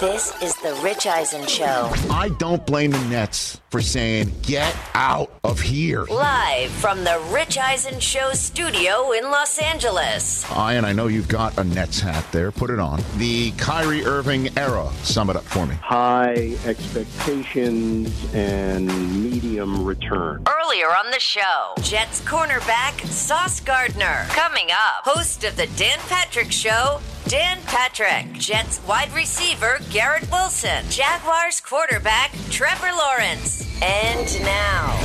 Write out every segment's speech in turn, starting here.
This is the Rich Eisen Show. I don't blame the Nets for saying, get out of here. Live from the Rich Eisen Show studio in Los Angeles. I, and I know you've got a Nets hat there. Put it on. The Kyrie Irving era. Sum it up for me. High expectations and medium return. Earlier on the show, Jets cornerback Sauce Gardner. Coming up, host of the Dan Patrick Show, Dan Patrick. Jets wide receiver Garrett Wilson. Jaguars quarterback Trevor Lawrence. And now,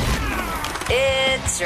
it's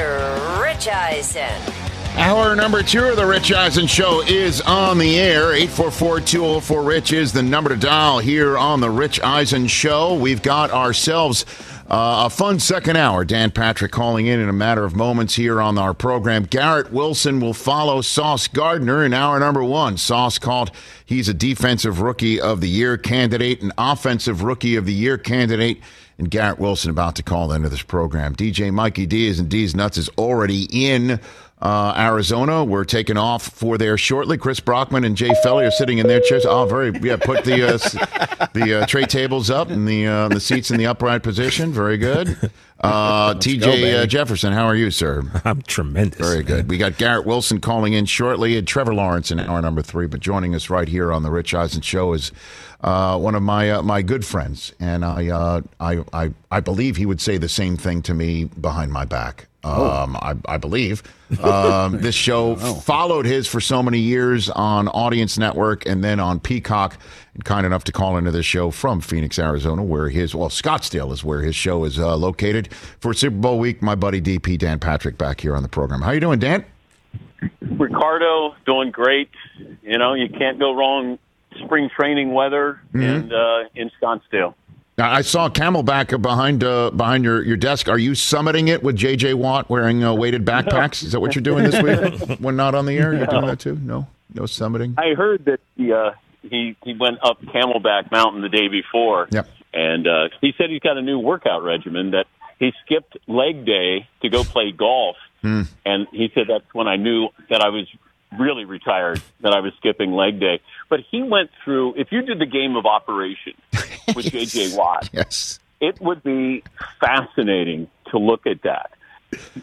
Rich Eisen. Hour number two of the Rich Eisen Show is on the air. 844-204-RICH is the number to dial here on the Rich Eisen Show. We've got ourselves uh, a fun second hour. Dan Patrick calling in in a matter of moments here on our program. Garrett Wilson will follow Sauce Gardner in hour number one. Sauce called he's a defensive rookie of the year candidate, an offensive rookie of the year candidate, and Garrett Wilson about to call into this program. DJ Mikey D is and D's Nuts is already in uh, Arizona. We're taking off for there shortly. Chris Brockman and Jay Felly are sitting in their chairs. Oh, very yeah. Put the uh, the uh, tray tables up and the uh, the seats in the upright position. Very good. Uh, TJ uh, Jefferson, how are you, sir? I'm tremendous. Very good. We got Garrett Wilson calling in shortly, and Trevor Lawrence in hour number three. But joining us right here on the Rich Eisen Show is uh, one of my uh, my good friends, and I, uh, I I I believe he would say the same thing to me behind my back. Um, I, I believe um, this show followed his for so many years on Audience Network and then on Peacock. And kind enough to call into this show from Phoenix, Arizona, where his well Scottsdale is where his show is uh, located for Super Bowl week. My buddy DP Dan Patrick back here on the program. How you doing, Dan? Ricardo doing great. You know, you can't go wrong. Spring training weather and uh, in Scottsdale. I saw Camelback behind uh, behind your, your desk. Are you summiting it with J.J. Watt wearing uh, weighted backpacks? Is that what you're doing this week when not on the air? You're doing that too? No, no summiting. I heard that he uh, he he went up Camelback Mountain the day before. Yep. And uh, he said he's got a new workout regimen that he skipped leg day to go play golf. Hmm. And he said that's when I knew that I was really retired, that I was skipping leg day. But he went through, if you did the game of operation with J.J. Watt, Yes. it would be fascinating to look at that.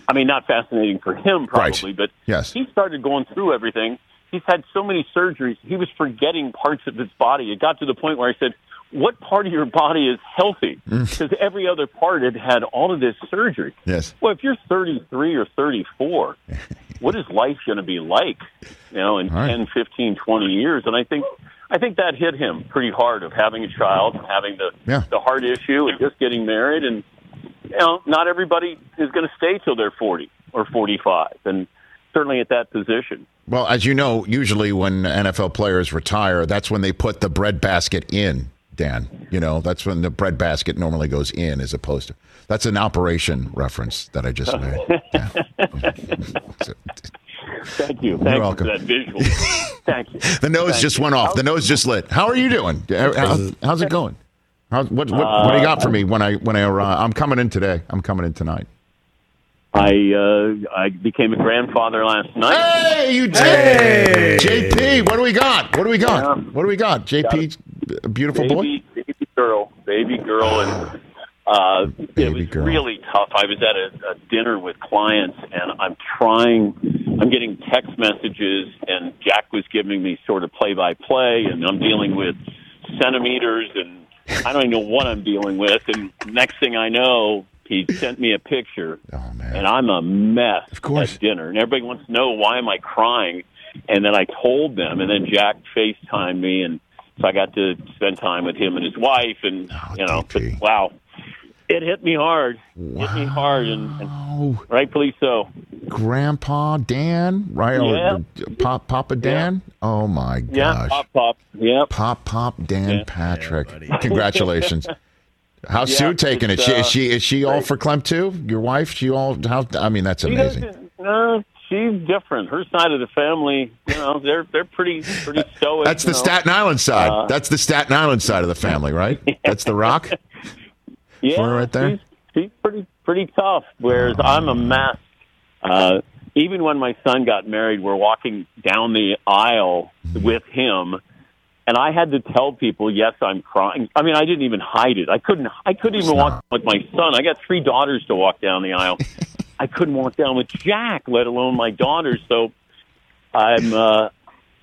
I mean, not fascinating for him, probably, but Yes. he started going through everything. He's had so many surgeries, he was forgetting parts of his body. It got to the point where I said, What part of your body is healthy? Mm. Because every other part had had all of this surgery. Yes. Well, if you're 33 or 34, what is life going to be like, you know, in All right. 10, 15, 20 years? And I think I think that hit him pretty hard of having a child and having the Yeah. the heart issue and just getting married and you know, not everybody is going to stay till they're 40 or 45 and certainly at that position. Well, as you know, usually when NFL players retire, that's when they put the bread basket in. Dan, you know, that's when the bread basket normally goes in, as opposed to. That's an operation reference that I just made. Yeah. So, Thank you. Thank you welcome. for that visual. Thank you. the nose Thank just you. went off. The nose just lit. How are you doing? How- how's it going? How, what, what, what do you got for me when I when I arrive? I'm coming in today. I'm coming in tonight. I uh, I became a grandfather last night. Hey, you did. JP, what do we got? What do we got? Yeah. What do we got? JP, a beautiful boy. baby, baby girl, baby girl, and uh, Baby it was girl. really tough. I was at a, a dinner with clients, and I'm trying. I'm getting text messages, and Jack was giving me sort of play-by-play, and I'm dealing with centimeters, and I don't even know what I'm dealing with. And next thing I know, he sent me a picture, Oh man. and I'm a mess Of course. at dinner. And everybody wants to know why am I crying? And then I told them, and then Jack FaceTimed me, and so I got to spend time with him and his wife, and Oh, you know, but, wow, it hit me hard, hit me hard, and, and rightfully so. Grandpa Dan, right? Or Yeah. Pop Papa Dan. Oh my gosh. Yeah, gosh. pop, pop, yep. Pop Pop Dan Yeah. Patrick. buddy. Congratulations. How's Yeah, Sue taking it? She, uh, is she is she all for Clem too? Your wife? She all? How? I mean, that's amazing. No, she's different. Her side of the family, you know, they're they're pretty pretty stoic. That's the know. Staten Island side. Uh, that's the Staten Island side of the family, right? That's the Rock. Yeah, right there? She's, she's pretty pretty tough. Whereas I'm a mess. Uh, even when my son got married, we're walking down the aisle with him, and I had to tell people, yes, I'm crying. I mean, I didn't even hide it. I couldn't. I couldn't even walk with my son. I got three daughters to walk down the aisle. I couldn't walk down with Jack, let alone my daughters. So I'm. uh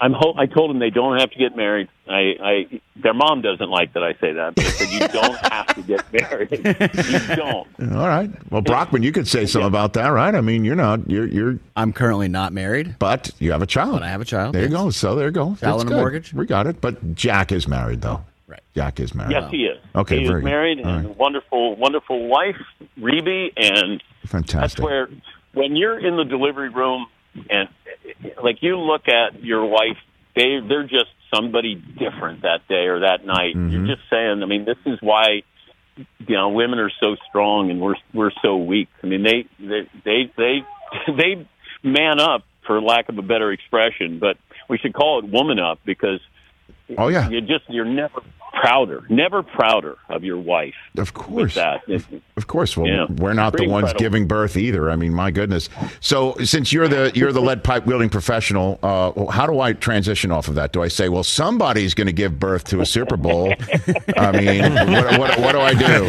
I'm. Ho- I told them they don't have to get married. I, I. Their mom doesn't like that I say that. But I said you don't have to get married. You don't. All right. Well, Brockman, you could say something about that, right? I mean, you're not. You're. You're. I'm currently not married. But you have a child. But I have a child, There you go. So there you go. Child and a mortgage? We got it. But Jack is married, though. Right. Jack is married. Yes, he is. Okay, he very is good. married All and right. a wonderful, wonderful wife, Reby, and that's where when you're in the delivery room and like you look at your wife, they they're just somebody different that day or that night. Mm-hmm. You're just saying. I mean, this is why you know women are so strong and we're we're so weak. I mean, they they they they, they man up for lack of a better expression, but we should call it woman up because Oh yeah. you just you're never prouder, never prouder of your wife Of course. that. Of course. Well, Yeah. we're not the ones incredible. giving birth either. I mean, my goodness. So, since you're the you're the lead pipe wielding professional, uh, how do I transition off of that? Do I say, well, somebody's going to give birth to a Super Bowl? I mean, what, what, what do I do?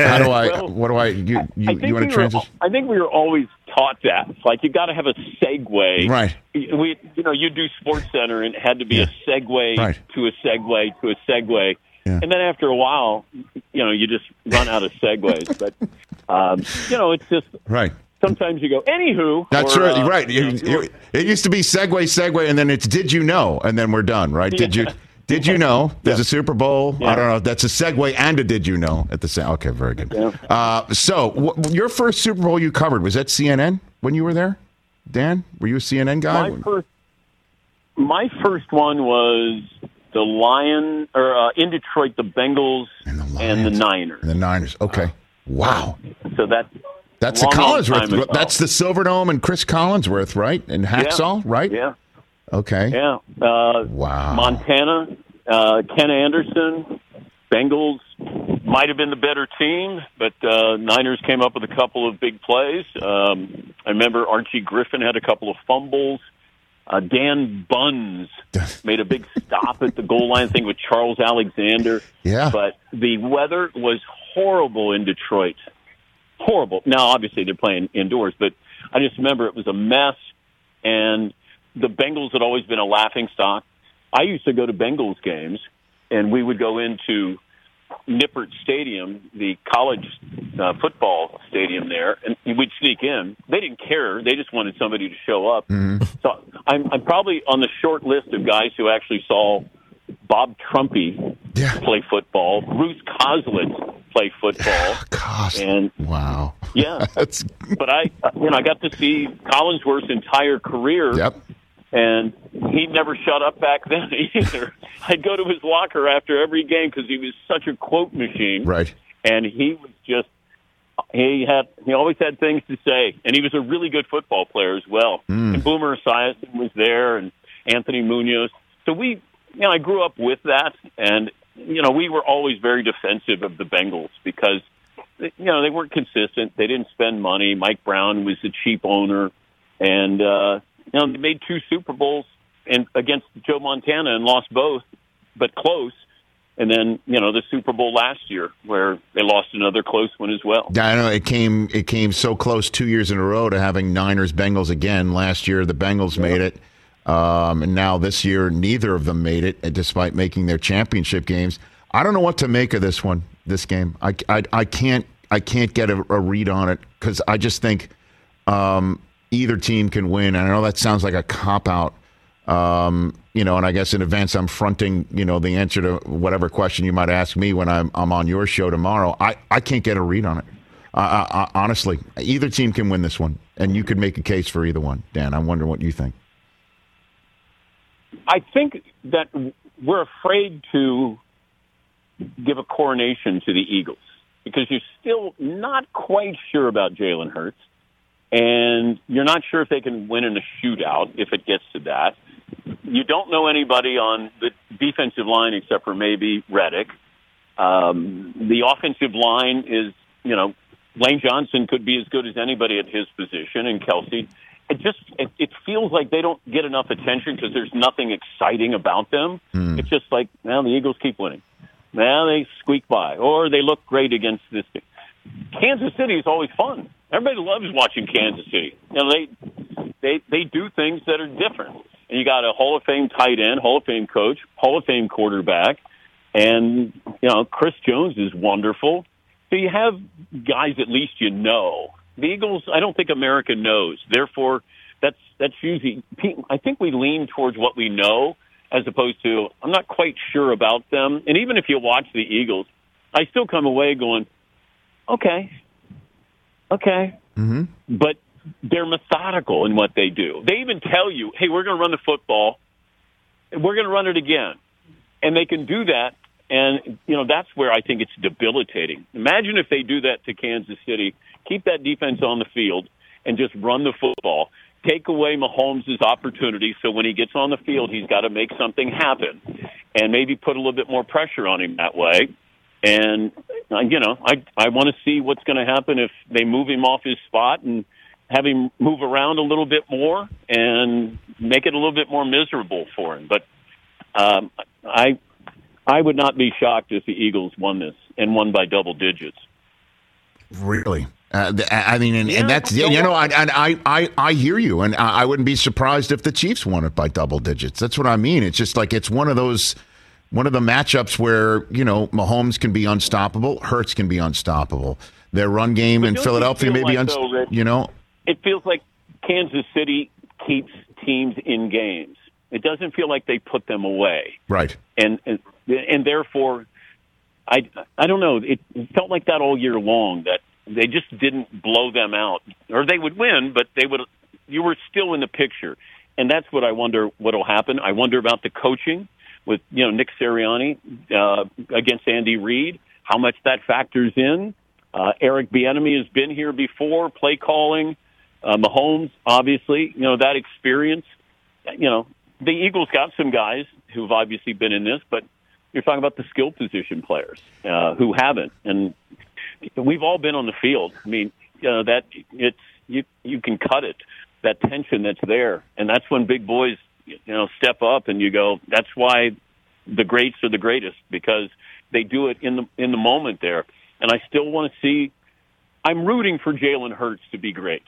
How do I? Well, What do I? You you, you want to were, transition? I think we were always taught that. It's like you got to have a segue. Right. We, you know, you do Sports Center, and it had to be Yeah. a segue Right. to a segue to a segue. Yeah. And then after a while, you know, you just run out of segues. but um, you know, it's just Right. sometimes you go. Anywho, That's or, right. uh, right. you know, you- it used to be segue, segue, and then it's did you know, and then we're done. Right? Did you? Yeah. Did you know there's a Super Bowl? I don't know. That's a segue and a did you know at the same. Okay, very good. Yeah. Uh, so, w- your first Super Bowl you covered was that CNN when you were there? Dan, were you a CNN guy? my first my first one was the Lion or uh, in Detroit, the Bengals And the and the Niners. And the Niners. Okay. Wow. So that That's the Collinsworth. That's the Silverdome and Chris Collinsworth, right? And Hacksaw, right? Yeah, Okay. yeah. Uh, Wow. Montana, uh, Ken Anderson, Bengals might have been the better team, but uh, Niners came up with a couple of big plays. Um, I remember Archie Griffin had a couple of fumbles. Uh, Dan Bunz made a big stop at the goal line thing with Charles Alexander. Yeah. But the weather was horrible in Detroit. Horrible. Now, obviously, they're playing indoors, but I just remember it was a mess, and the Bengals had always been a laughing stock. I used to go to Bengals games, and we would go into Nippert Stadium, the college uh, football stadium there, and we'd sneak in. They didn't care; they just wanted somebody to show up. So I'm, I'm probably on the short list of guys who actually saw Bob Trumpy Yeah. play football, Bruce Coslet play football, Gosh. and Wow. yeah. But I, you know, I got to see Collinsworth's entire career, Yep. And he never shut up back then either. I'd go to his locker after every game because he was such a quote machine, Right. and he was just he had he always had things to say, and he was a really good football player as well. And Boomer Esiason was there, and Anthony Munoz. So we, you know, I grew up with that, and you know, we were always very defensive of the Bengals because you know they weren't consistent. They didn't spend money. Mike Brown was the cheap owner, and uh, you know they made two Super Bowls and against Joe Montana and lost both, but close. And then you know the Super Bowl last year where they lost another close one as well. Yeah, I know it came. It came so close two years in a row to having Niners Bengals again. Last year, the Bengals made it, um, and now this year, neither of them made it, despite making their championship games. I don't know what to make of this one, this game. I, I, I can't I can't get a, a read on it because I just think um, either team can win. And I know that sounds like a cop out. Um, you know, and I guess in advance I'm fronting, you know, the answer to whatever question you might ask me when I'm I'm on your show tomorrow. I, I can't get a read on it. I, I, honestly, either team can win this one, and you could make a case for either one. Dan, I'm wondering what you think. I think that we're afraid to give a coronation to the Eagles because you're still not quite sure about Jalen Hurts, and you're not sure if they can win in a shootout if it gets to that. You don't know anybody on the defensive line except for maybe Reddick. Um, the offensive line is, you know, Lane Johnson could be as good as anybody at his position, and Kelce. it just it, it feels like they don't get enough attention because there's nothing exciting about them. Hmm. It's just like now the Eagles keep winning. Now they squeak by, or they look great against this team. Kansas City is always fun. Everybody loves watching Kansas City. You know, they they they do things that are different. And you got a Hall of Fame tight end, Hall of Fame coach, Hall of Fame quarterback, and you know Chris Jones is wonderful. So you have guys at least you know. The Eagles, I don't think America knows. Therefore, that's that's usually. I think we lean towards what we know as opposed to I'm not quite sure about them. And even if you watch the Eagles, I still come away going, okay, okay, Mm-hmm. but they're methodical in what they do. They even tell you, hey, we're going to run the football, and we're going to run it again, and they can do that. And you know that's where I think it's debilitating. Imagine if they do that to Kansas City, keep that defense on the field, and just run the football. Take away Mahomes' opportunity, so when he gets on the field, he's got to make something happen, and maybe put a little bit more pressure on him that way. And uh, you know, I I want to see what's going to happen if they move him off his spot and have him move around a little bit more and make it a little bit more miserable for him. But um, I I would not be shocked if the Eagles won this and won by double digits. Really? Uh, I mean, and, Yeah, and that's you know. I, and I, I, I hear you, and I, I wouldn't be surprised if the Chiefs won it by double digits. That's what I mean. It's just like it's one of those, one of the matchups where you know Mahomes can be unstoppable, Hurts can be unstoppable. Their run game But in Philadelphia may be, like, though, Rich- you know, It feels like Kansas City keeps teams in games. It doesn't feel like they put them away. right? and and, and therefore, I I don't know. It, it felt like that all year long that they just didn't blow them out, or they would win, but they would. You were still in the picture, and that's what I wonder what'll happen. I wonder about the coaching with you know Nick Sirianni uh, against Andy Reid, how much that factors in. Uh, Eric Bieniemy has been here before, play calling. Uh, Mahomes, obviously, you know that experience. You know the Eagles got some guys who've obviously been in this, but you're talking about the skill position players uh, who haven't, and we've all been on the field. I mean, you know that it's you you can cut it that tension that's there, and that's when big boys you know step up, and you go. That's why the greats are the greatest because they do it in the in the moment there. And I still want to see. I'm rooting for Jalen Hurts to be great.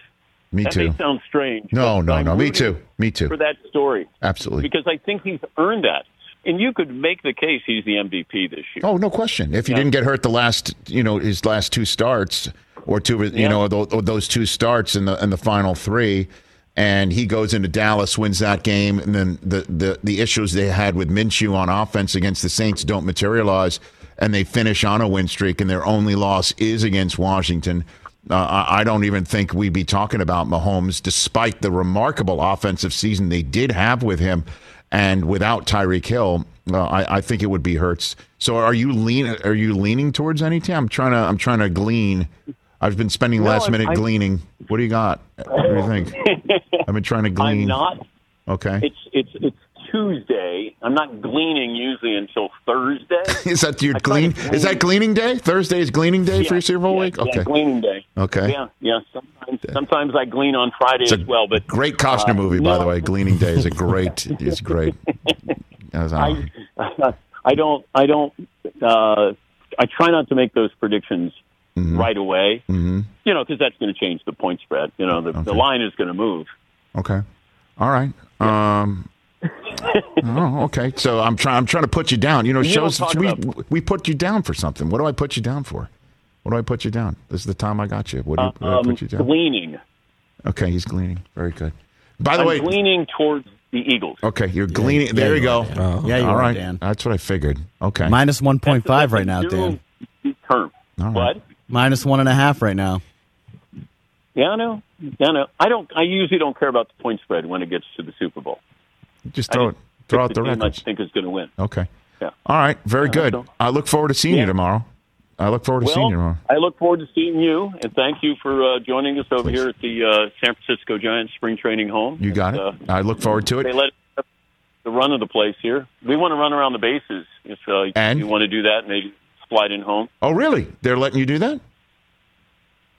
Me that too. may sound strange. No, no, I'm no. Me too. Me too. For that story, Absolutely. because I think he's earned that. And you could make the case he's the MVP this year. Oh, no question. If he Yeah. didn't get hurt the last, you know, his last two starts or two, you Yeah. know, those, those two starts in the in the final three, and he goes into Dallas, wins that game, and then the the the issues they had with Minshew on offense against the Saints don't materialize, and they finish on a win streak, and their only loss is against Washington. Uh, I, don't even think we'd be talking about Mahomes, despite the remarkable offensive season they did have with him, and without Tyreek Hill, uh, I, I think it would be Hurts. So, are you lean? Are you leaning towards any team? I'm trying to. I'm trying to glean. I've been spending No, last minute I'm- gleaning. What do you got? What do you think? I've been trying to glean. I'm not. Okay. It's it's it's Tuesday. I'm not gleaning usually until Thursday. Is that your to glean? Is that gleaning day? Thursday is gleaning day for your Super Bowl yeah, week. yeah, Okay. gleaning day. Okay. Yeah, yeah. Sometimes sometimes I glean on Friday as well, but great Costner uh, movie, by no. the way. Gleaning Day is a great. It's great. As, uh, I I don't I don't uh, I try not to make those predictions Mm-hmm. right away. Mm-hmm. You know, because that's going to change the point spread. You know, the, the line is going to move. Okay. All right. Um. oh, okay. So I'm trying. I'm trying to put you down. You know, You shows we about- we put you down for something. What do I put you down for? What do I put you down? This is the time I got you. What do, you, what do I Um, put you down? gleaning. Okay, he's gleaning. Very good. By the I'm way, gleaning towards the Eagles. okay, you're gleaning. there you you go. are, Dan. Yeah, you All are, right. Dan. That's what I figured. Okay. Minus 1.5 right now, Dan. Term. All right. What? Minus one and a half right now. Yeah, I know. Yeah, I know. I don't. I usually don't care about the point spread when it gets to the Super Bowl. Just I throw it. Throw out the team records. I think is going to win. Okay. Yeah. All right. Very good. so- I look forward to seeing you tomorrow. I look forward to seeing you tomorrow. I look forward to seeing you, and thank you for uh, joining us over Please. here at the uh, San Francisco Giants spring training home. You got it. Uh, I look forward to it. they it. let the run of the place here. We want to run around the bases. If uh, And? you want to do that, maybe slide in home. Oh, really? They're letting you do that?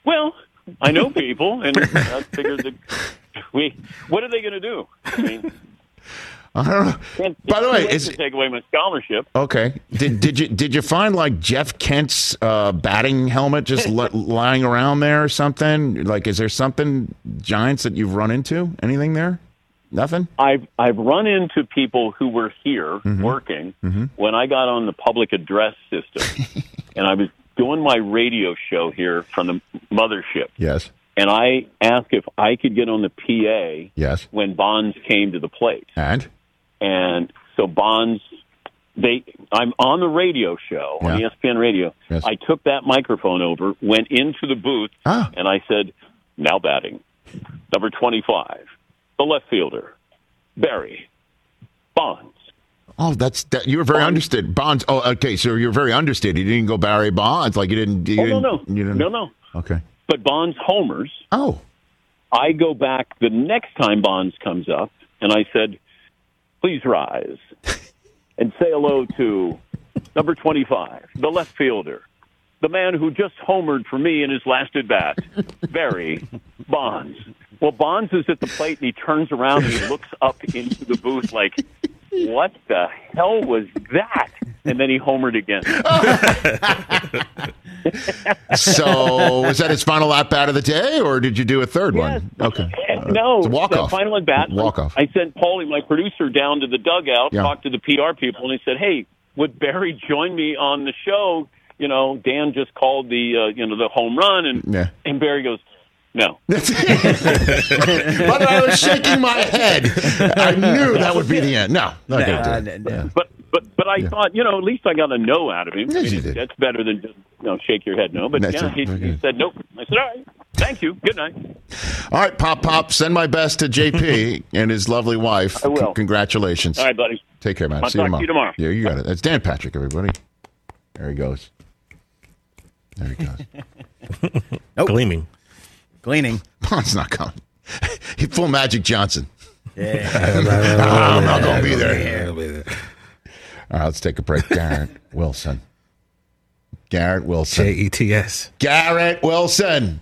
Well, I know people, and I figured the we what are they going to do? I mean, I don't know. By the way, is take away my scholarship. okay. Did did you did you find like Jeff Kent's uh, batting helmet just li- lying around there or something? Like, is there something Giants that you've run into? Anything there? Nothing. I've I've run into people who were here Mm-hmm. working when I got on the public address system, and I was doing my radio show here from the mothership, Yes. and I asked if I could get on the PA Yes. when Bonds came to the plate, And and so Bonds. They, I'm on the radio show on E ESPN Radio. Yes. I took that microphone over, went into the booth, Ah. and I said, "Now batting, number 25, the left fielder, Barry Bonds." oh, that's that. You were very Bonds. understated. Bonds. Oh, okay. So you're very understated. You didn't go Barry Bonds. Like you didn't. You Oh no, didn't, no, You didn't, no, no. Okay. But Bonds homers. Oh. I go back the next time Bonds comes up, and I said, "Please rise and say hello to number 25, the left fielder, the man who just homered for me in his last at bat, Barry Bonds." Well, Bonds is at the plate, and he turns around and he looks up into the booth like, "What the hell was that?" And then he homered again. So was that his final at bat of the day, or did you do a third one? Okay. No, It's walk off. final at bat. Walk off. I sent Paulie, my producer, down to the dugout, Yeah. talked to the PR people, and he said, "Hey, would Barry join me on the show?" You know, Dan just called the uh, you know the home run, and Yeah. and Barry goes, "No." but I was shaking my head. I knew that would be the end. No, not Nah, gonna do it. nah, nah. But but but I thought, you know, at least I got a no out of him. Yes, I mean, you did. That's better than just you know shake your head no. But That's yeah, he, Okay. he said nope. I said, "All right, thank you, good night." All right, Pop Pop, send my best to JP and his lovely wife. I will. C- congratulations. All right, buddy. Take care, man. I'll See you talk to tomorrow. you tomorrow. Yeah, you got it. That's Dan Patrick, everybody. There he goes. There he goes. Gleaming. Gleaning. Bond's not coming. he full Magic Johnson. Yeah. I'm not going to be there. there. All right, let's take a break. Garrett Wilson. Garrett Wilson. J E T S. Garrett Wilson.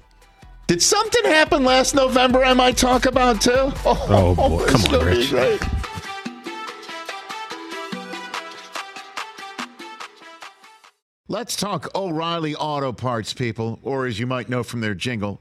Did something happen last November I might talk about too? Oh, oh, boy. Oh, Come on, Rich. great. Let's talk O'Reilly Auto Parts, people, or as you might know from their jingle,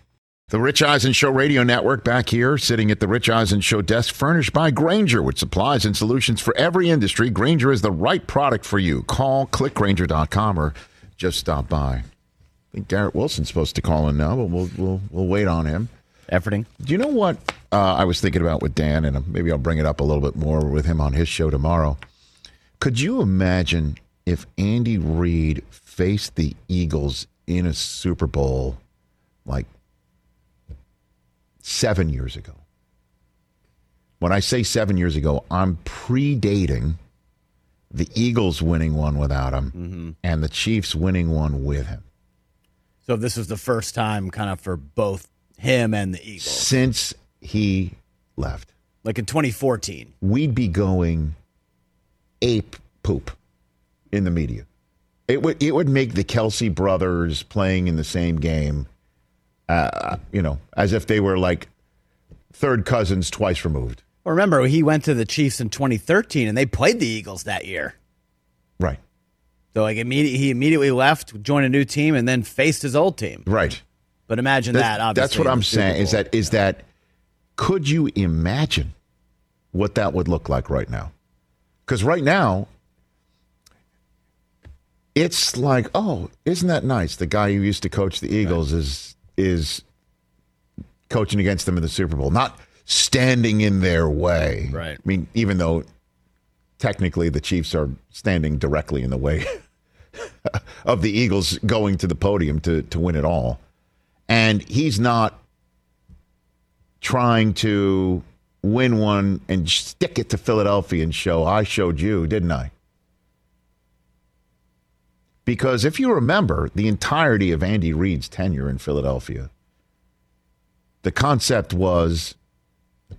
The Rich Eisen Show Radio Network back here, sitting at the Rich Eisen Show desk, furnished by Grainger, with supplies and solutions for every industry. Grainger is the right product for you. Call clickgrainger.com or just stop by. I think Garrett Wilson's supposed to call in now, but we'll we'll we'll wait on him. Efforting. Do you know what uh, I was thinking about with Dan, and maybe I'll bring it up a little bit more with him on his show tomorrow. Could you imagine if Andy Reid faced the Eagles in a Super Bowl like seven years ago? When I say seven years ago, I'm predating the Eagles winning one without him mm-hmm. and the Chiefs winning one with him. So this was the first time, kind of for both him and the Eagles, Since he left, like in 2014. we'd be going ape poop in the media. It would it would make the Kelce brothers playing in the same game, uh, you know, as if they were like third cousins twice removed. Well, remember, he went to the Chiefs in 2013, and they played the Eagles that year. Right, So like immediately, he immediately left, joined a new team, and then faced his old team. right. But imagine That's- that. Obviously, that's what I'm saying. Is that is that? Could you imagine what that would look like right now? Because right now, it's like, oh, isn't that nice? The guy who used to coach the Eagles is is coaching against them in the Super Bowl, not standing in their way. Right. I mean, even though technically the Chiefs are standing directly in the way of the Eagles going to the podium to to win it all, and he's not trying to win one and stick it to Philadelphia and show I showed you, didn't I? Because if you remember the entirety of Andy Reid's tenure in Philadelphia, the concept was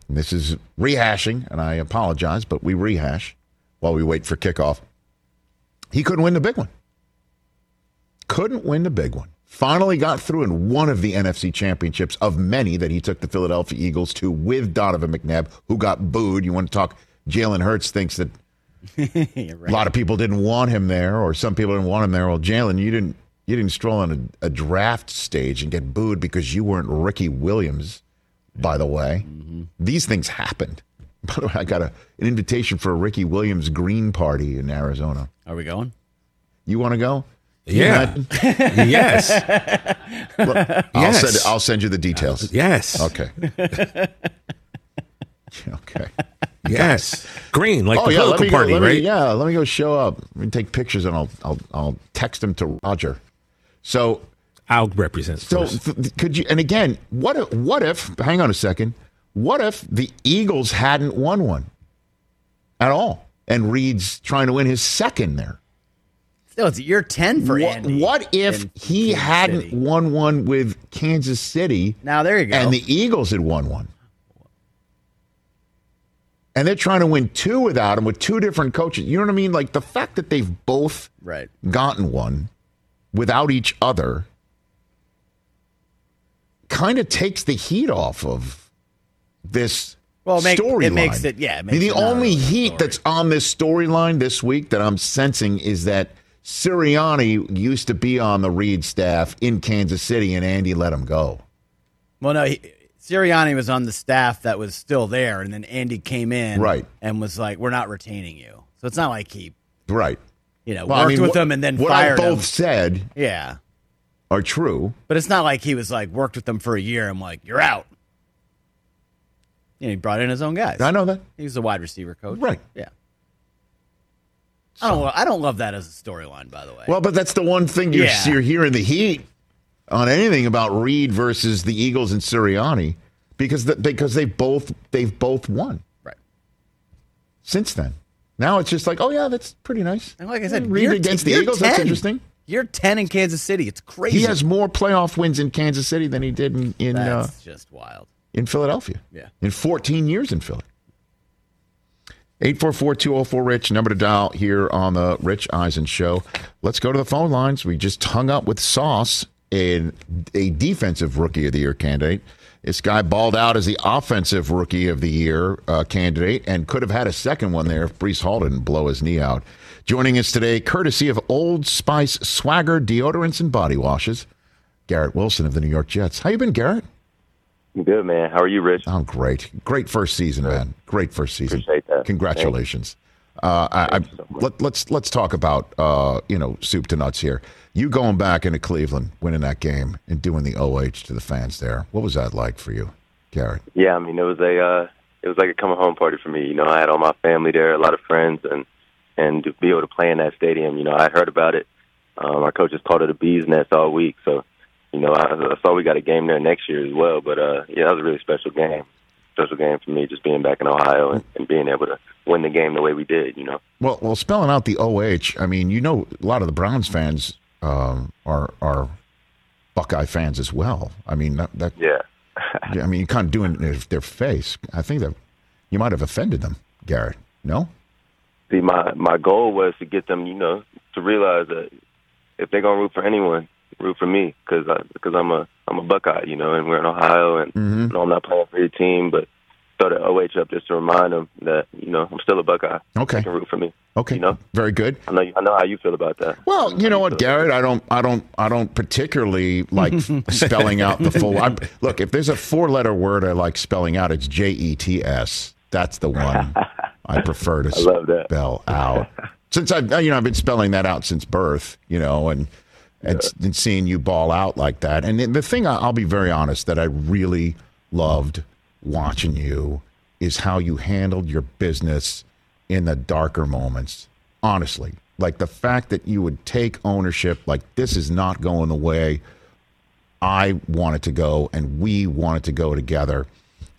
this is rehashing, and I apologize, but we rehash while we wait for kickoff. He couldn't win the big one. Couldn't win the big one. Finally got through in one of the NFC championships of many that he took the Philadelphia Eagles to with Donovan McNabb, who got booed. You want to talk? Jalen Hurts thinks that You're a lot of people didn't want him there, or some people didn't want him there. Well, Jalen, you didn't you didn't stroll on a, a draft stage and get booed because you weren't Ricky Williams. By the way, mm-hmm. these things happened. By the way, I got a, an invitation for a Ricky Williams green party in Arizona. Are we going? You want to go? Yeah. yes. Look, I'll Yes. send I'll send you the details. Yes. Okay. okay. Yes. Green, like Oh the yeah, political me go, party, me- right? yeah, let me go show up. Let me take pictures and I'll I'll I'll text them to Roger. So I'll represent. So first. th- could you? And again, what if? What if? Hang on a second. What if the Eagles hadn't won one at all, and Reid's trying to win his second there? Still, it's year 10 for What, Andy. what if in he Kansas hadn't City. won one with Kansas City, Now, there you go. and the Eagles had won one? And they're trying to win two without him with two different coaches. You know what I mean? Like the fact that they've both right. gotten one without each other kind of takes the heat off of this Well, it make- it makes it- yeah, it I mean, makes the only heat story. that's on this storyline this week that I'm sensing is that Sirianni used to be on the Reid staff in Kansas City, and Andy let him go. Well, no, he, Sirianni was on the staff that was still there, and then Andy came in Right. and was like, "We're not retaining you." So it's not like he, Right. you know, Well, I worked mean, with them and then what fired I both him. said Yeah, are true. but it's not like he was like worked with them for a year. I'm like, "You're out." And he brought in his own guys. I know that. He was a wide receiver coach. Right. Yeah. I don't. I don't love that as a storyline, by the way. Well, but that's the one thing you're, Yeah. you're hearing the heat on anything about Reid versus the Eagles and Sirianni because the, because they both they've both won right. since then. Now it's just like, oh yeah, that's pretty nice. And like I said, Reid against t- the Eagles. That's interesting. You're ten in Kansas City. It's crazy. He has more playoff wins in Kansas City than he did in in, uh, just wild. in Philadelphia. Yeah. in 14 years in Philly. 844-204-RICH, number to dial here on the Rich Eisen Show. Let's go to the phone lines. We just hung up with Sauce, in a defensive Rookie of the Year candidate. This guy balled out as the offensive Rookie of the Year uh, candidate and could have had a second one there if Breece Hall didn't blow his knee out. Joining us today, courtesy of Old Spice Swagger Deodorants and Body Washes, Garrett Wilson of the New York Jets. How you been, Garrett? Good man. How are you, Rich? I'm great. Great first season, man. Great first season. Appreciate that. Congratulations. Uh, I, I, let, let's let's talk about uh, you know soup to nuts here. You going back into Cleveland, winning that game, and doing the OH to the fans there. What was that like for you, Garrett? Yeah, I mean it was a uh, it was like a coming home party for me. You know, I had all my family there, a lot of friends, and and to be able to play in that stadium. You know, I heard about it. Um, our coaches called it a bee's nest all week, so you know I, I saw we got a game there next year as well. But uh, yeah, that was a really special game special game for me, just being back in Ohio and, and, being able to win the game the way we did. You know. Well, well, spelling out the OH. I mean, you know, a lot of the Browns fans um, are are Buckeye fans as well. I mean, that. that yeah. I mean, you kind of doing their, their face. I think that you might have offended them, Garrett. No. See, my my goal was to get them, you know, to realize that if they're gonna root for anyone, root for me because because I'm a I'm a Buckeye, you know, and we're in Ohio, and mm-hmm. you know, I'm not playing for your team, but throw the OH up just to remind them that you know I'm still a Buckeye. Okay, they can root for me. Okay, you know, very good. I know I know how you feel about that. Well, you know what, Garrett, I don't I don't I don't particularly like spelling out the full. I, look, if there's a four letter word I like spelling out, it's J E T S. That's the one I prefer to I spell out. Since I've you know I've been spelling that out since birth, you know, and and, and seeing you ball out like that. And the thing I'll be very honest that I really loved watching you is how you handled your business in the darker moments. Honestly, like the fact that you would take ownership, like this is not going the way I wanted to go and we wanted to go together.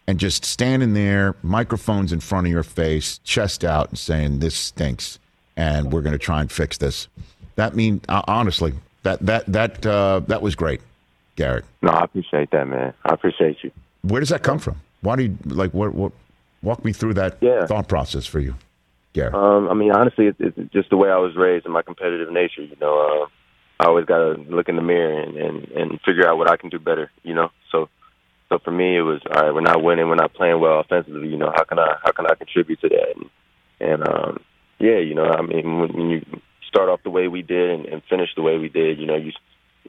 And just standing there, microphones in front of your face, chest out, and saying, This stinks, and we're going to try and fix this. That mean, uh, honestly, that that that uh, that was great, Garrett. No, I appreciate that, man. I appreciate you. Where does that come from? Why do you like what what? Walk me through that yeah. thought process for you, Garrett. Um, I mean, honestly, it's, it's just the way I was raised and my competitive nature. You know, uh, I always got to look in the mirror and, and and figure out what I can do better. You know, so so for me, it was all right. We're not winning. We're not playing well offensively. You know, how can I how can I contribute to that? And, and um, yeah, you know, I mean, when, when you start off the way we did and, and finish the way we did, you know, you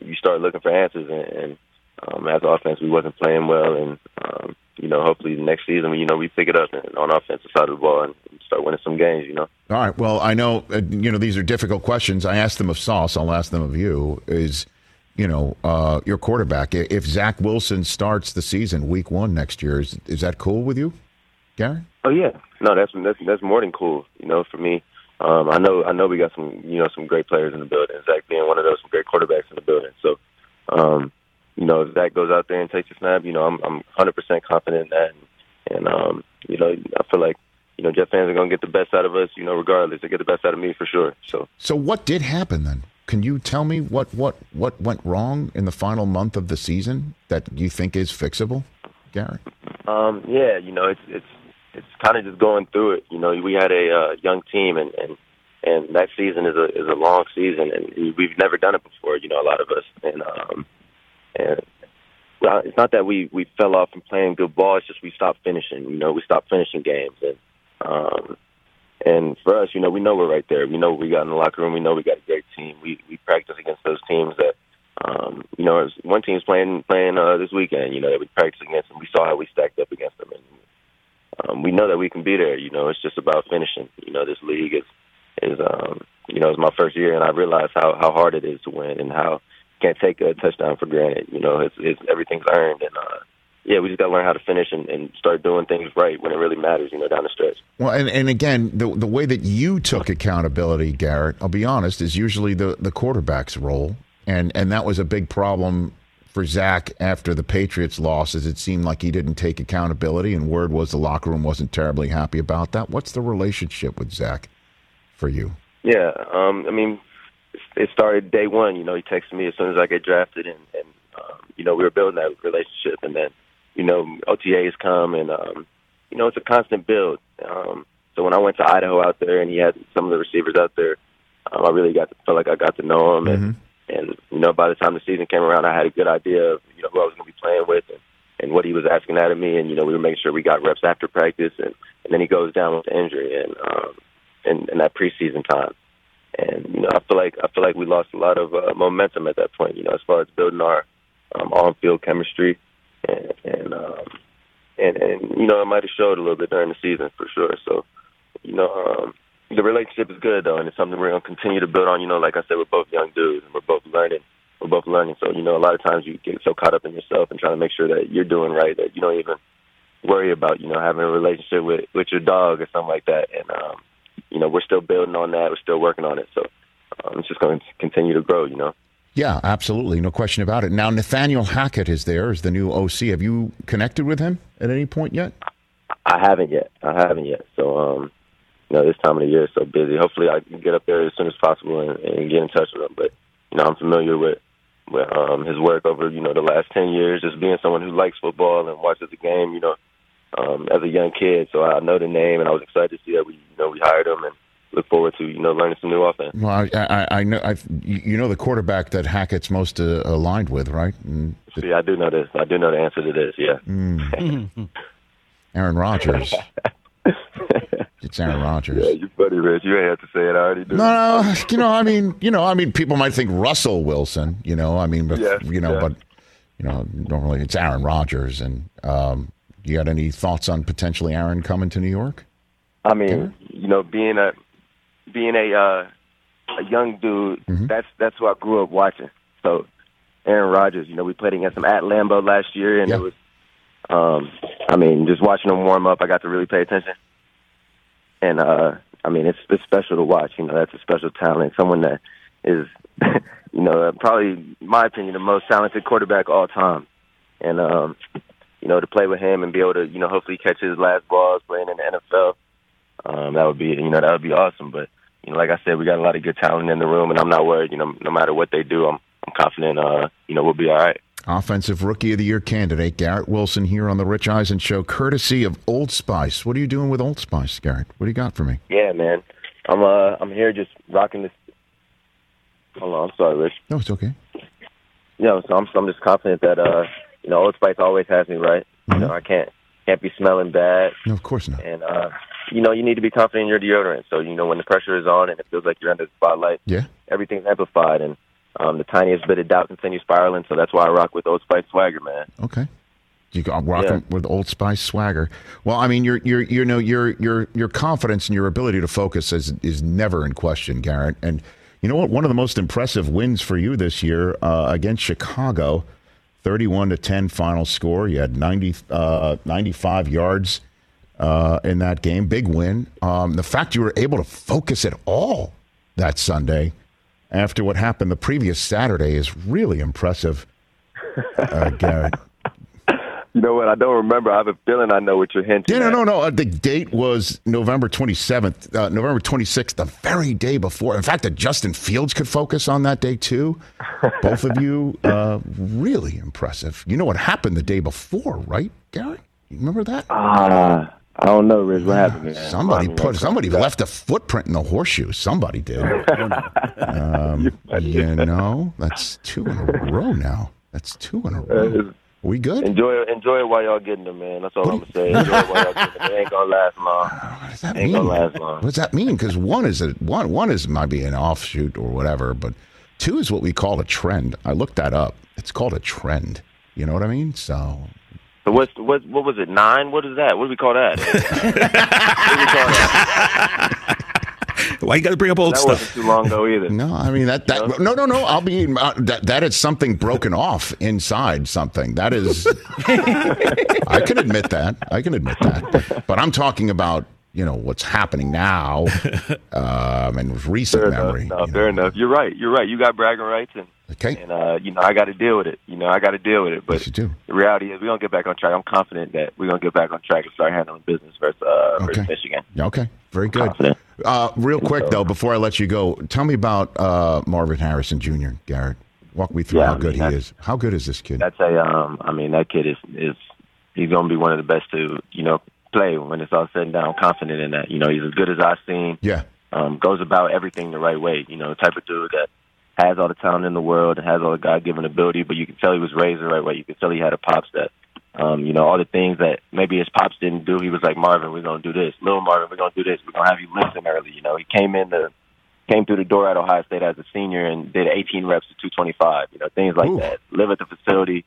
you start looking for answers. And, and um, as offense, we wasn't playing well, and um, you know, hopefully the next season, you know, we pick it up and, on offensive side of the ball and start winning some games. You know. All right. Well, I know uh, you know these are difficult questions. I asked them of Sauce. I'll ask them of you. Is you know uh, your quarterback? If Zach Wilson starts the season week one next year, is is that cool with you, Gary? Oh yeah. No, that's that's that's more than cool. You know, for me, um, I know I know we got some you know some great players in the building. Zach being one of those, some great quarterbacks in the building. So, um, you know, if Zach goes out there and takes a snap, you know, I'm I'm 100 percent confident in that. And, and um, you know, I feel like you know Jet fans are gonna get the best out of us. You know, regardless, they get the best out of me for sure. So, so what did happen then? Can you tell me what what what went wrong in the final month of the season that you think is fixable, Gary? Um, yeah, you know, it's it's it's kind of just going through it. You know, we had a uh, young team, and and and that season is a is a long season, and we've never done it before. You know, a lot of us, and um, and well, it's not that we we fell off from playing good ball. It's just we stopped finishing. You know, we stopped finishing games, and um, and for us, you know, we know we're right there. We know we got in the locker room. We know we got a great team. We we practice against those teams that. Um, you know, one team's playing playing uh, this weekend. You know that we practiced against, and we saw how we stacked up against them, and um, we know that we can be there. You know, it's just about finishing. You know, this league is is um, you know it's my first year, and I realize how how hard it is to win, and how can't take a touchdown for granted. You know, it's, it's everything's earned, and uh, yeah, we just got to learn how to finish and, and start doing things right when it really matters. You know, down the stretch. Well, and, and again, the the way that you took accountability, Garrett, I'll be honest, is usually the the quarterback's role, and and that was a big problem for Zach after the Patriots losses. It seemed like he didn't take accountability, and word was the locker room wasn't terribly happy about that. What's the relationship with Zach for you? Yeah, um, I mean, it started day one. You know, he texted me as soon as I get drafted, and, and um, you know, we were building that relationship, and then you know, OTAs come, and um, you know, it's a constant build. Um, so when I went to Idaho out there, and he had some of the receivers out there, um, I really got to feel like I got to know him, and and you know, by the time the season came around, I had a good idea of you know who I was going to be playing with and, and what he was asking out of me. And you know, we were making sure we got reps after practice, and and then he goes down with the injury and um, in, in that preseason time. And you know, I feel like I feel like we lost a lot of uh, momentum at that point. You know, as far as building our um, on-field chemistry, and and um, and and you know, it might have showed a little bit during the season for sure. So, you know, um, the relationship is good though, and it's something we're gonna continue to build on. You know, like I said, we're both young dudes, and we're both learning. We're both learning. So you know, a lot of times you get so caught up in yourself and trying to make sure that you're doing right that you don't even worry about you know having a relationship with with your dog or something like that. And um, you know, we're still building on that. We're still working on it. So um, it's just going to continue to grow. You know. Yeah, absolutely, no question about it. Now Nathaniel Hackett is there as the new OC. Have you connected with him at any point yet? I haven't yet. I haven't yet. So, um, you know, this time of the year is so busy. Hopefully, I can get up there as soon as possible and, and get in touch with him. But you know, I'm familiar with with um, his work over you know the last ten years, just being someone who likes football and watches the game. You know, um, as a young kid, so I know the name, and I was excited to see that we you know we hired him and look forward to you know learning some new offense. Well, I, I, I know I, you know the quarterback that Hackett's most uh, aligned with, right? And See, I do know this. I do know the answer to this. Yeah. Aaron Rodgers. it's Aaron Rodgers. Yeah, you funny, Rich. You ain't have to say it. I already do. No, no, you know, I mean, you know, I mean, people might think Russell Wilson, you know, I mean, but, Yes, you know, yeah. but you know, normally it's Aaron Rodgers, and um, you got any thoughts on potentially Aaron coming to New York? I mean, you know, being a being a uh, a young dude, that's that's who I grew up watching. So Aaron Rodgers, you know, we played against him at Lambeau last year, and Yeah. it was, um, I mean, just watching him warm up, I got to really pay attention. And uh, I mean, it's it's special to watch. You know, that's a special talent, someone that is, you know, probably, in my opinion, the most talented quarterback of all time. And um, you know, to play with him and be able to, you know, hopefully catch his last balls playing in the NFL um, that would be you know that would be awesome. But you know, like I said, we got a lot of good talent in the room, and I'm not worried. You know, no matter what they do, I'm I'm confident. Uh, you know, we'll be all right. Offensive Rookie of the Year candidate Garrett Wilson here on the Rich Eisen Show, courtesy of Old Spice. What are you doing with Old Spice, Garrett? What do you got for me? Yeah, man. I'm uh I'm here just rocking this. Hold on, I'm sorry, Rich. No, it's okay. You know, so I'm so I'm just confident that uh you know Old Spice always has me right. You know, I can't can't be smelling bad, No, of course not. and uh you know you need to be confident in your deodorant. So you know when the pressure is on and it feels like you're under the spotlight, Yeah. everything's amplified and. Um, the tiniest bit of doubt continues spiraling, so that's why I rock with Old Spice Swagger, man. Okay. You rocking Yeah. with Old Spice swagger. Well, I mean, your your you know your your your confidence and your ability to focus is is never in question, Garrett. And you know what? One of the most impressive wins for you this year uh, against Chicago, thirty-one to ten final score. You had 90, uh, 95 yards uh, in that game. Big win. Um, the fact you were able to focus at all that Sunday after what happened the previous Saturday is really impressive, uh, Garrett. You know what? I don't remember. I have a feeling I know what you're hinting. Yeah, no, at. no, no. Uh, the date was November 27th, uh, November 26th, the very day before. In fact, that Justin Fields could focus on that day too. Both of you, uh, really impressive. You know what happened the day before, right, Gary? You remember that? Ah, I don't know, Riz. What happened? Man? Somebody put somebody left a footprint in the horseshoe. Somebody did. um, you know, that's two in a row now. That's two in a row. We good? Enjoy it. Enjoy it while y'all getting them, man. That's all I'm gonna say. Enjoy it while y'all getting them. It ain't gonna last long. What does that Ain't mean? gonna last long. What does that mean? Because one is a one one is might be an offshoot or whatever, but two is what we call a trend. I looked that up. It's called a trend. You know what I mean? So So what's what? What was it? Nine? What is that? What do we call that? what do we call that? Why you got to bring up old That stuff? wasn't too long ago either. no, I mean that that no no no. I'll be uh, that that is something broken off inside something. That is. I can admit that. I can admit that. But I'm talking about you know what's happening now, um, and with recent Fair memory. enough. No, fair know. enough. You're right. You're right. You got bragging rights, and Okay. and uh, you know I got to deal with it. You know I got to deal with it. But Yes, you do. the reality is we're gonna get back on track. I'm confident that we're gonna get back on track and start handling business versus uh, versus Michigan. Okay, very good. Uh, real quick though, before I let you go, tell me about uh, Marvin Harrison Jr. Garrett, walk me through Yeah, how I good mean, he is. How good is this kid? That's a um. I mean that kid is is he's gonna be one of the best to you know play when it's all said and done. I'm confident in that. You know he's as good as I've seen. Yeah, um, goes about everything the right way. You know, the type of dude that has all the talent in the world, and has all the God given ability, but you can tell he was raised the right way. You can tell he had a pops that, um, you know, all the things that maybe his pops didn't do. He was like, Marvin, we're gonna do this. Little Marvin, we're gonna do this. We're gonna have you listen early. You know, he came in the came through the door at Ohio State as a senior and did 18 reps to 225. You know, things like Ooh. that. Live at the facility.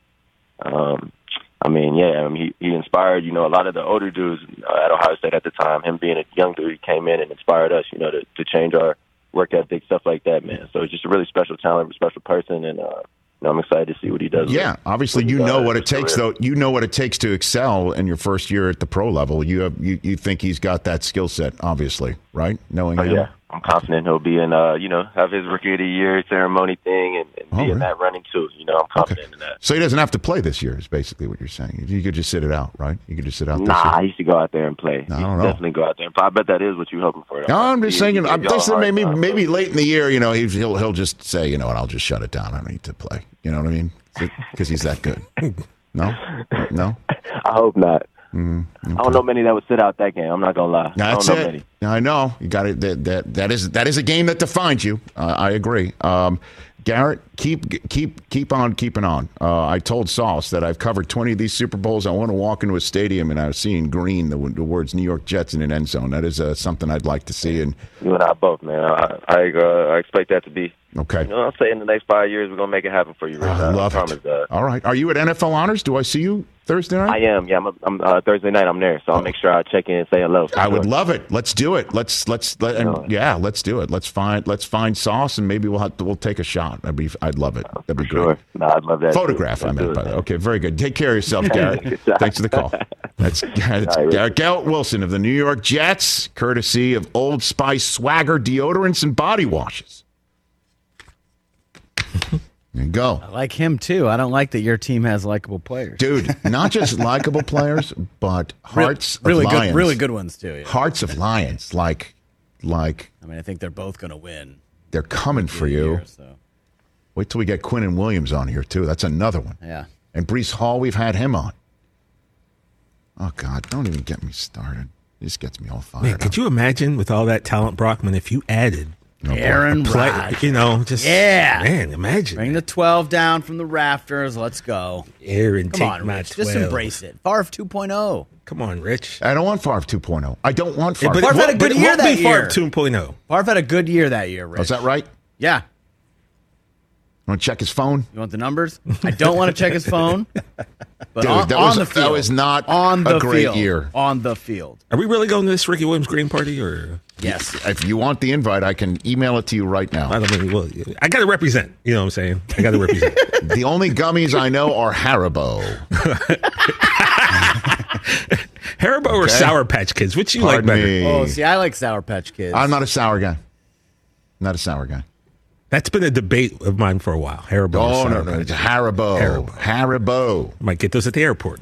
Um, I mean, yeah, I mean, he he inspired you know a lot of the older dudes uh, at Ohio State at the time. Him being a young dude, he came in and inspired us, you know, to to change our work ethic, stuff like that, man. So he's just a really special talent, special person, and uh, know, I'm excited to see what he does. Yeah, with- obviously you know what it takes career. though. You know what it takes to excel in your first year at the pro level. You have you, you think he's got that skill set, obviously, right? Knowing Oh, him. yeah, I'm confident he'll be in, uh, you know, have his rookie of the year ceremony thing and, and Oh, be really? in that running too. You know, I'm confident in that. So he doesn't have to play this year. Is basically what you're saying. You could just sit it out, right? You could just sit out. this Nah, he should go out there and play. I don't know. Definitely go out there and play. I bet that is what you're hoping for. No, I'm just He- saying. I'm just maybe time, maybe late in the year, you know, he's, he'll he'll just say, you know what, I'll just shut it down. I don't need to play. You know what I mean? Because he's that good. No, no. I hope not. I don't know many that would sit out that game. I'm not gonna lie. That's I don't know it. many. I know you got it. That, that that is that is a game that defines you. Uh, I agree. Um, Garrett, keep keep keep on keeping on. Uh, I told Sauce that I've covered 20 of these Super Bowls. I want to walk into a stadium and I was seeing green, the, the words New York Jets in an end zone. That is uh, something I'd like to see. And You and I both, man. I I, uh, I expect that to be. Okay, You know, I'll say in the next five years we're gonna make it happen for you, Rich. I love promise it. that. All right, are you at NFL Honors? Do I see you Thursday night? I am. Yeah, I'm. I'm uh, Thursday night. I'm there, so I'll make sure I check in and say hello. I would love it. Let's do it. Let's let's let, and yeah, let's do it. Let's find let's find sauce and maybe we'll have to, we'll take a shot. I'd be I'd love it. That'd be great. sure. No, I'd love that. Photograph, I meant by man. Okay, very good. Take care of yourself, Garrett. Thanks for the call. That's, that's All right, Garrett Garrett Wilson of the New York Jets, courtesy of Old Spice Swagger deodorants and body washes. There you go. I like him too. I don't like that your team has likable players. Dude, not just likable players, but hearts really of good, lions. really good ones too. Yeah. Hearts of lions. Like, like I mean, I think they're both going to win. they're coming for you. year, so Wait till we get Quinnen Williams on here, too. That's another one. yeah. And Breece Hall, we've had him on. Oh, God, don't even get me started. This gets me all fired Man, up. could you imagine with all that talent, Brockman, if you added Oh. Aaron play, Rodgers. you know, just Yeah. man, imagine Bring the 12 down from the rafters. Let's go. Aaron Come take on, my Rich. 12. Just embrace it. Favre 2.0. Come on, Rich. I don't want Favre 2.0. I don't want Favre. but Favre it had a good year that be Favre year. 2.0. Favre had a good year that year, Rich. Oh, is that right? Yeah. Want to check his phone? You want the numbers? I don't want to check his phone. But Dude, on, that on was- the that field. was not on a great field. year. On the field. Are we really going to this Ricky Williams Green party or? Yes. If you want the invite, I can email it to you right now. I don't mean. Well, I got to represent. You know what I'm saying? I got to represent. the only gummies I know are Haribo. Haribo or Sour Patch Kids? Which you Pardon like better? me. Oh, see, I like Sour Patch Kids. I'm not a sour guy. Not a sour guy. That's been a debate of mine for a while. Haribo. Oh, no, no. It's. Haribo. Haribo. Haribo. Might get those at the airport.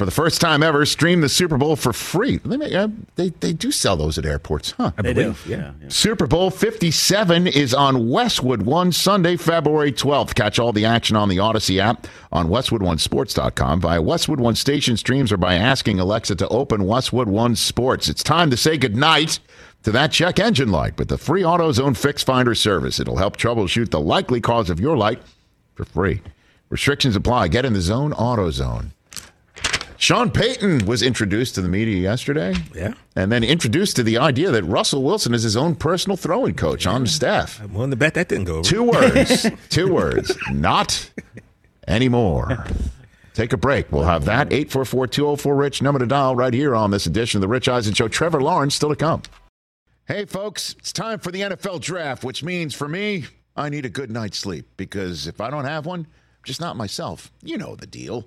For the first time ever, stream the Super Bowl for free. They, may, uh, they, they do sell those at airports, huh? I They do. believe. Yeah. yeah. Super Bowl 57 is on Westwood One Sunday, February 12th. Catch all the action on the Odyssey app on WestwoodOneSports.com via Westwood One station streams or by asking Alexa to open Westwood One Sports. It's time to say goodnight to that check engine light with the free AutoZone Fix Finder service. It'll help troubleshoot the likely cause of your light for free. Restrictions apply. Get in the zone, AutoZone. Sean Payton was introduced to the media yesterday. Yeah. And then introduced to the idea that Russell Wilson is his own personal throwing coach on the staff. I'm willing to bet that didn't go over. Two words. two words. Not anymore. Take a break. We'll have that. 844 204 Rich, number to dial right here on this edition of the Rich Eisen Show. Trevor Lawrence still to come. Hey, folks, it's time for the NFL draft, which means for me, I need a good night's sleep because if I don't have one, I'm just not myself. You know the deal.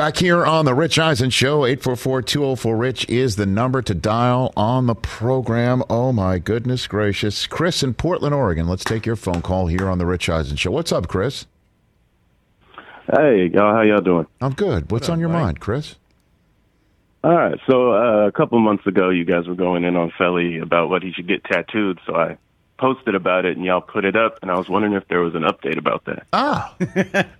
Back here on the Rich Eisen Show, 844-204-RICH is the number to dial on the program. Oh, my goodness gracious. Chris in Portland, Oregon. Let's take your phone call here on the Rich Eisen Show. What's up, Chris? Hey, y'all, how y'all doing? I'm good. What's on your mind, Chris? All right, so uh, a couple months ago, you guys were going in on Felly about what he should get tattooed, so I posted about it and y'all put it up, and I was wondering if there was an update about that. Ah,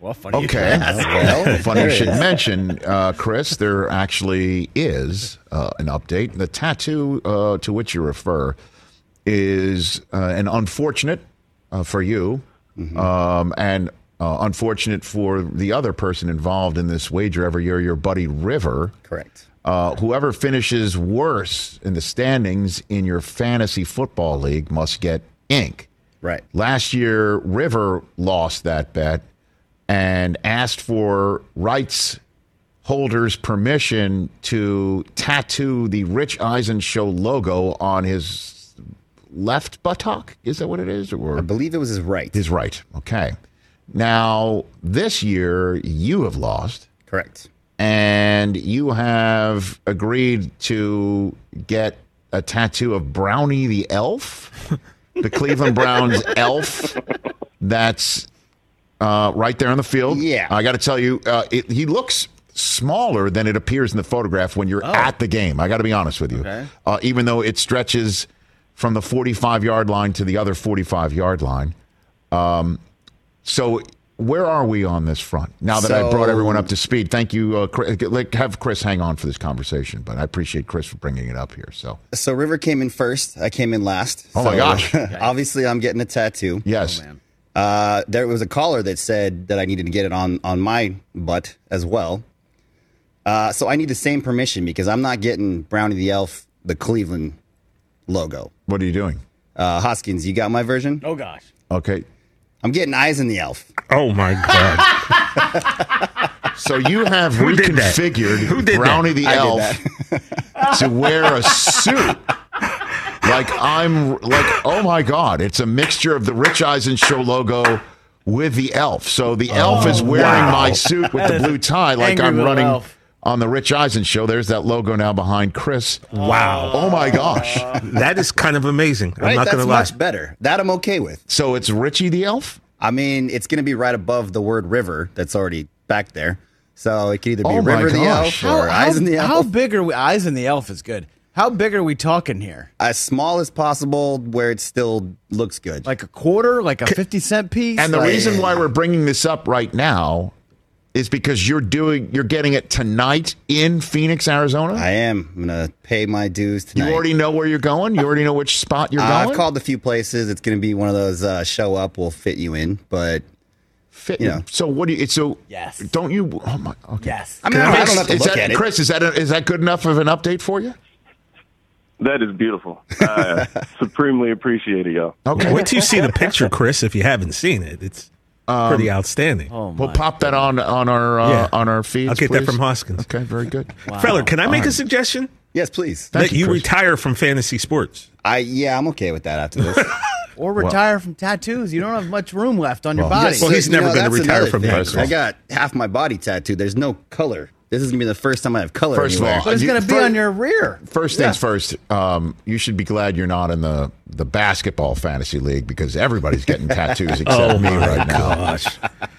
Well, funny. okay. should. Well, Funny you should mention, uh, Chris, there actually is uh, an update. The tattoo uh, to which you refer is uh, an unfortunate uh, for you um, and uh, unfortunate for the other person involved in this wager every year, your buddy River. Correct. Uh, whoever finishes worse in the standings in your fantasy football league must get ink. Right. Last year, River lost that bet and asked for rights holders' permission to tattoo the Rich Eisen Show logo on his left buttock. Is that what it is? Or I believe it was his right. his right? Okay. Now, this year, you have lost Correct. and you have agreed to get a tattoo of Brownie the elf, the Cleveland Browns elf. That's uh, right there on the field. Yeah. I got to tell you, uh, it, he looks smaller than it appears in the photograph when you're at the game. I got to be honest with you. Okay. Uh, even though it stretches from the 45 yard line to the other 45 yard line. Um, so where are we on this front? Now that I brought everyone up to speed, thank you. Uh, Chris, like, have Chris hang on for this conversation, but I appreciate Chris for bringing it up here. So So River came in first. I came in last. Oh, my gosh. obviously, I'm getting a tattoo. yes, Uh, there was a caller that said that I needed to get it on on my butt as well. Uh, so I need the same permission because I'm not getting Brownie the Elf, the Cleveland logo. what are you doing? Uh, Hoskins, you got my version? Oh, gosh. Okay, I'm getting Eisen the Elf. Oh my god! so you have Who reconfigured Who did Brownie the I elf to wear a suit. Like I'm like, oh my god, it's a mixture of the Rich Eisen show logo with the elf. So the elf is oh, wearing wow. my suit with the blue tie, like I'm running elf. On the Rich Eisen show. There's that logo now behind Chris. Wow, Oh my gosh. that is kind of amazing. I'm not going to lie. much better. That I'm okay with. So it's Richie the elf? I mean, it's going to be right above the word river that's already back there. So it could either be Oh my River the. Elf or Eisen the Elf. how big are we? Eisen the Elf is good. How big are we talking here? as small as possible where it still looks good. Like a quarter? Like a 50 cent piece? And the Like- reason why we're bringing this up right now is because you're doing you're getting it tonight in Phoenix, Arizona. I am. I'm going to pay my dues tonight. you tonight. already know where you're going. You already know which spot you're Uh, going. I've called a few places. It's going to be one of those uh, show up, we'll fit you in. But Fit. Yeah. So what do you? So Yes. Don't you? Oh my. Okay. Yes. I mean, I, Chris, don't have to is look that, at it. Chris, is that a, is that good enough of an update for you? That is beautiful. I supremely appreciate it, y'all. Okay. Wait till you see the picture, Chris. If you haven't seen it, it's pretty outstanding. Oh, We'll my. pop that on on our uh, Yeah. on our feed. I'll get that from Hoskins. Okay, very good. Feller, can I make All a suggestion? Yes, please. Thank that you, you, retire from fantasy sports. I Yeah, I'm okay with that after this. Or retire from tattoos. You don't have much room left on your Well, body. Well, he's You never know, gonna retire from thing. basketball. I got half my body tattooed. There's no color. This is going to be the first time I have color First of all, but it's you- going to be fir- on your rear. First things first, um, you should be glad you're not in the, the basketball fantasy league because everybody's getting tattoos except Oh me my right now. gosh!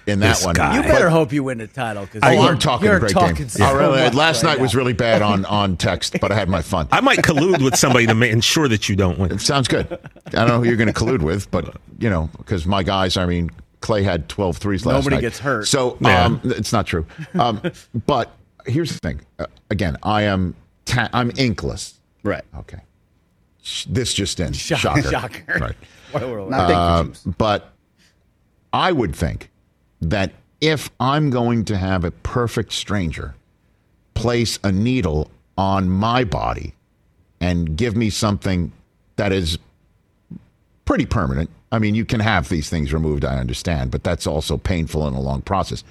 In that This one, guy. You I- better hope you win the title. Cause Oh, you're- I'm talking you're a great talking game. so Oh, really? Last right night was really bad on, on text, but I had my fun. I might collude with somebody to ma- ensure that you don't win. It Sounds good. I don't know who you're going to collude with, but you know, because my guys, I mean, Clay had 12 threes last Nobody night. Nobody gets hurt. So Yeah. um, it's not true. Um, but here's the thing. Uh, again, I am ta- I'm inkless. Right. Okay. Sh- This just in. Shock- Shocker. shocker. Right. What a world. Uh, but I would think that if I'm going to have a perfect stranger place a needle on my body and give me something that is pretty permanent. I mean, you can have these things removed, I understand, but that's also painful and a long process.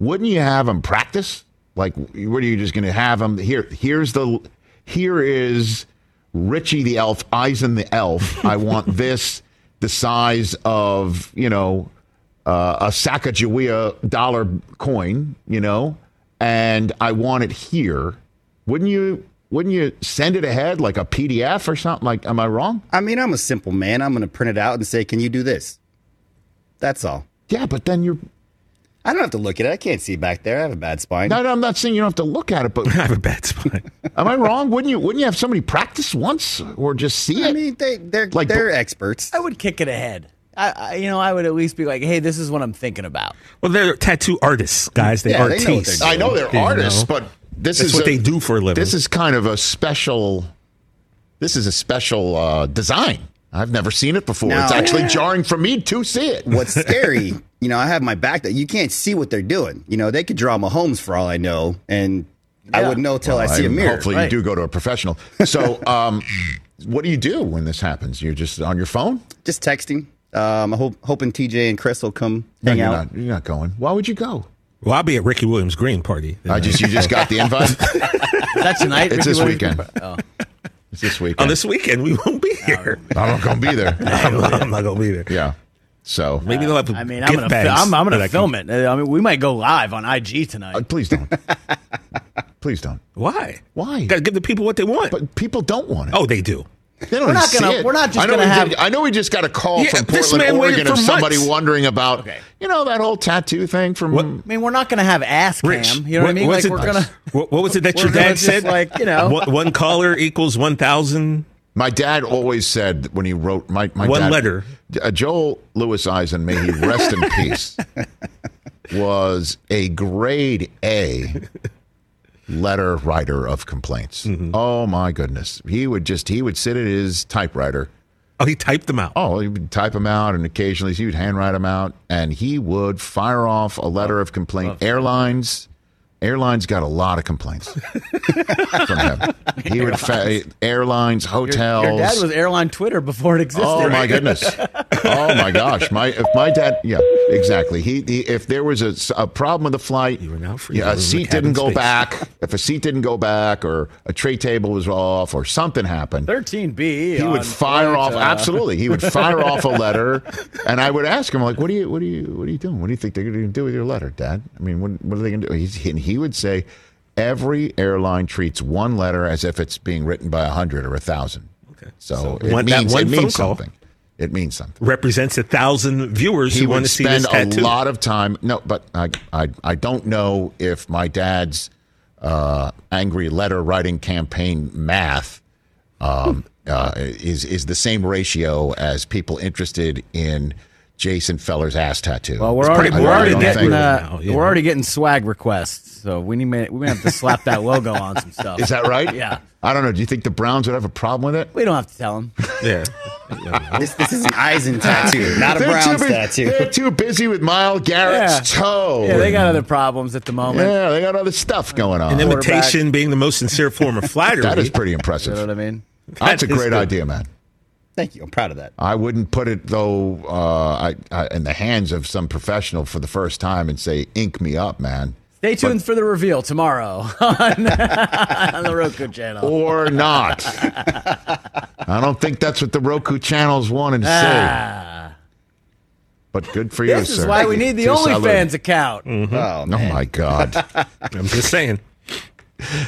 Wouldn't you have them practice? Like, what are you just going to have them? Here, here's the, here is Richie the elf, Eisen the elf. I want this the size of, you know, uh, a Sacagawea dollar coin, you know, and I want it here. Wouldn't you? Wouldn't you send it ahead like a PDF or something? Like, am I wrong? I mean, I'm a simple man. I'm going to print it out and say, "Can you do this?" That's all. Yeah, but then you're. I don't have to look at it. I can't see back there. I have a bad spine. No, no, I'm not saying you don't have to look at it, but I have a bad spine. am I wrong? Wouldn't you? Wouldn't you have somebody practice once or just see it? I mean, they they're Like, they're experts. I would kick it ahead. I, I, you know, I would at least be like, "Hey, this is what I'm thinking about." Well, they're tattoo artists, guys. They Yeah, are they know artists. I know they're You artists, know? but this That's is what a- they do for a living. This is kind of a special. This is a special uh, design. I've never seen it before. Now- it's actually jarring for me to see it. What's scary, you know, I have my back that you can't see what they're doing. You know, they could draw Mahomes for all I know, and I wouldn't know till I see a mirror. Hopefully, Right. you do go to a professional. So, um, what do you do when this happens? You're just on your phone. Just texting. Um, I hope hoping TJ and Chris will come No, hang you're out. not. You're not going. Why would you go? well, I'll be at Ricky Williams' green party. I just you just got the invite. That's tonight? It's Ricky this Williams? weekend. Oh. It's this weekend. On this weekend, we won't be here. I'm not gonna be there. I'm, not, I'm not gonna be there. Yeah. So Maybe they'll have. I mean, I'm gonna, fi- I'm, I'm gonna I can- film it. I mean, we might go live on IG tonight. uh, please don't. please don't. Why? Why? Got to give the people what they want. But people don't want it. oh, they do. They don't We're not see gonna- it. we're not just I know gonna have- did- I know we just got a call Yeah, from Portland, Oregon, of somebody months. wondering about, Okay. you know, that whole tattoo thing from. What- I mean, we're not gonna have ass cam. Rich, you know what, I mean? was Like it- we're gonna. What, what was it that your dad said? like, you know. one, one caller equals one thousand. My dad always said when he wrote my, my One dad- letter. Uh, Joel Lewis Eisen, may he rest in peace, was a grade A letter writer of complaints. Mm-hmm. Oh my goodness, he would just he would sit at his typewriter. Oh, he typed them out. Oh, he would type them out, and occasionally he would handwrite them out, and he would fire off a letter of complaint. Airlines, airlines got a lot of complaints from him. He would fa- airlines, hotels. Your dad was airline Twitter before it existed. Oh my goodness! Oh my gosh! My if my dad, yeah, exactly. He, he if there was a, a problem with the flight, You were now free yeah, a seat didn't go space. back. If a seat didn't go back, or a tray table was off, or something happened, 13B. he would fire flight, off. uh, absolutely, he would fire off a letter, and I would ask him like, "What do you, what do you, what are you doing? What do you think they're going to do with your letter, Dad? I mean, what, what are they going to do?" He's, and he would say, "Every airline treats one letter as if it's being written by a hundred or a thousand. Okay. So, So it one- that means one it means phone call- something. It means something. Represents a thousand viewers He who want would to see this spend a lot of time. No, but I, I, I don't know if my dad's uh, angry letter writing campaign math um, uh, is is the same ratio as people interested in Jason Feller's ass tattoo. Well, we're It's already, pretty we're already boring, I don't getting uh, now, we're already getting swag requests, so we need we may have to slap that logo on some stuff. Is that right? Yeah. I don't know. Do you think the Browns would have a problem with it? We don't have to tell them. Yeah. This, this is an Eisen tattoo, not a They're Browns too, bu- tattoo. They're too busy with Myles Garrett's Yeah. toe. Yeah, they got other problems at the moment. Yeah, they got other stuff going on. An imitation being the most sincere form of flattery. that is pretty impressive. You know what I mean? That's a great good. idea, man. Thank you. I'm proud of that. I wouldn't put it though uh, I, I, in the hands of some professional for the first time and say, "Ink me up, man," Stay tuned for the reveal tomorrow on, on the Roku channel. or not. I don't think that's what the Roku channels wanted to say. Ah, But good for you, sir. this sir. is why we need the To salute. OnlyFans account. Mm. Oh, Oh my God, I'm just saying.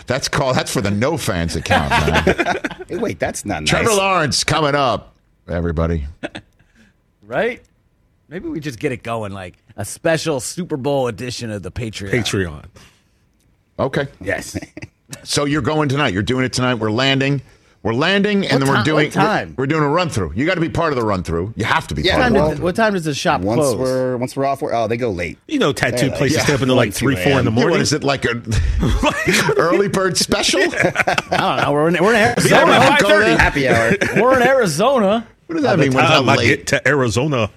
that's called that's for the no fans account. Man. Hey, wait, that's not nice. Trevor Lawrence coming up, everybody. right? Maybe we just get it going, like a special Super Bowl edition of the Patreon. Patreon. Okay, Yes. so you're going tonight. You're doing it tonight. We're landing. We're landing, and What then we're ti- doing. what time? We're, we're doing a run through. You got to be part of the run through. You have to be Yeah, part What of time, the run does, through. what time does the shop Once close? we're once we're off, we're, oh, they go late. You know, tattoo Yeah, places yeah. stay up until like three, four in the a.m. morning. What is it like a early bird special? I don't know. We're in, we're in Arizona. about go 5:30. Happy hour. we're in Arizona. What does that mean? When Time I late? get to Arizona.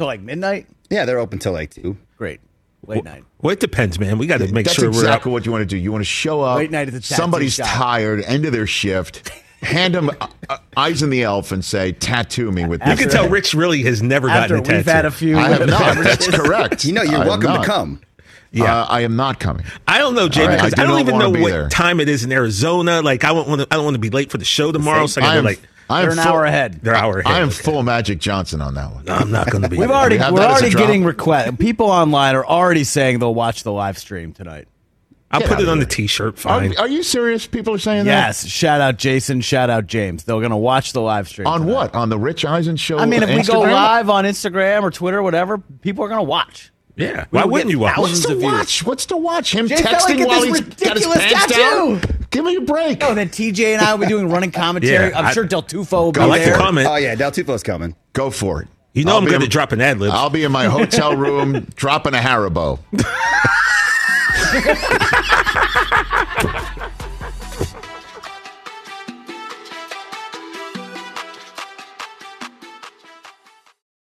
So like midnight. yeah, they're open till like two. Great. Late night. Well, it depends, man. We got to make That's sure exactly we're what you want to do. You want to show up. Late night at the tattoo Somebody's shop. tired, end of their shift. Hand them uh, uh, Eisen the elf and say, "Tattoo me with up. You this." can tell Rich really has never After gotten a we've tattoo. had a few. I have not. That's correct. You know, you're have welcome not. to come. Yeah. Uh, I am not coming. I don't know, Jay, All right, because I do I, don't not even wanna know be what there. time it is in Arizona. Like, I don't want to. I don't want to be late for the show tomorrow. So I I gotta am like. I am They're an full- hour ahead. They're hour ahead. I am full Magic Johnson on that one. I'm not going to be. We've already have we're that as a already getting requests. People online are already saying they'll watch the live stream tonight. I'll Get put it of on the. T-shirt. Are, Fine. are you serious? People are saying that? Yes. Shout out Jason. Shout out James. They're gonna watch the live stream on tonight. what? On the Rich Eisen show? I mean, if we go live on Instagram or Twitter, or whatever, people are gonna watch. Yeah. We Why wouldn't you watch? What's to of views. watch? What's to watch? Him Jay texting get while this he's got his ridiculous pants tattoo. down? Give me a break. Oh, and then TJ and I will be doing running commentary. Yeah, I'm I- sure Del Tufo will be I like there. the comment. Oh yeah, Del Tufo's coming. Go for it. You know I'll I'm going to in- drop an ad lib. I'll be in my hotel room dropping a Haribo.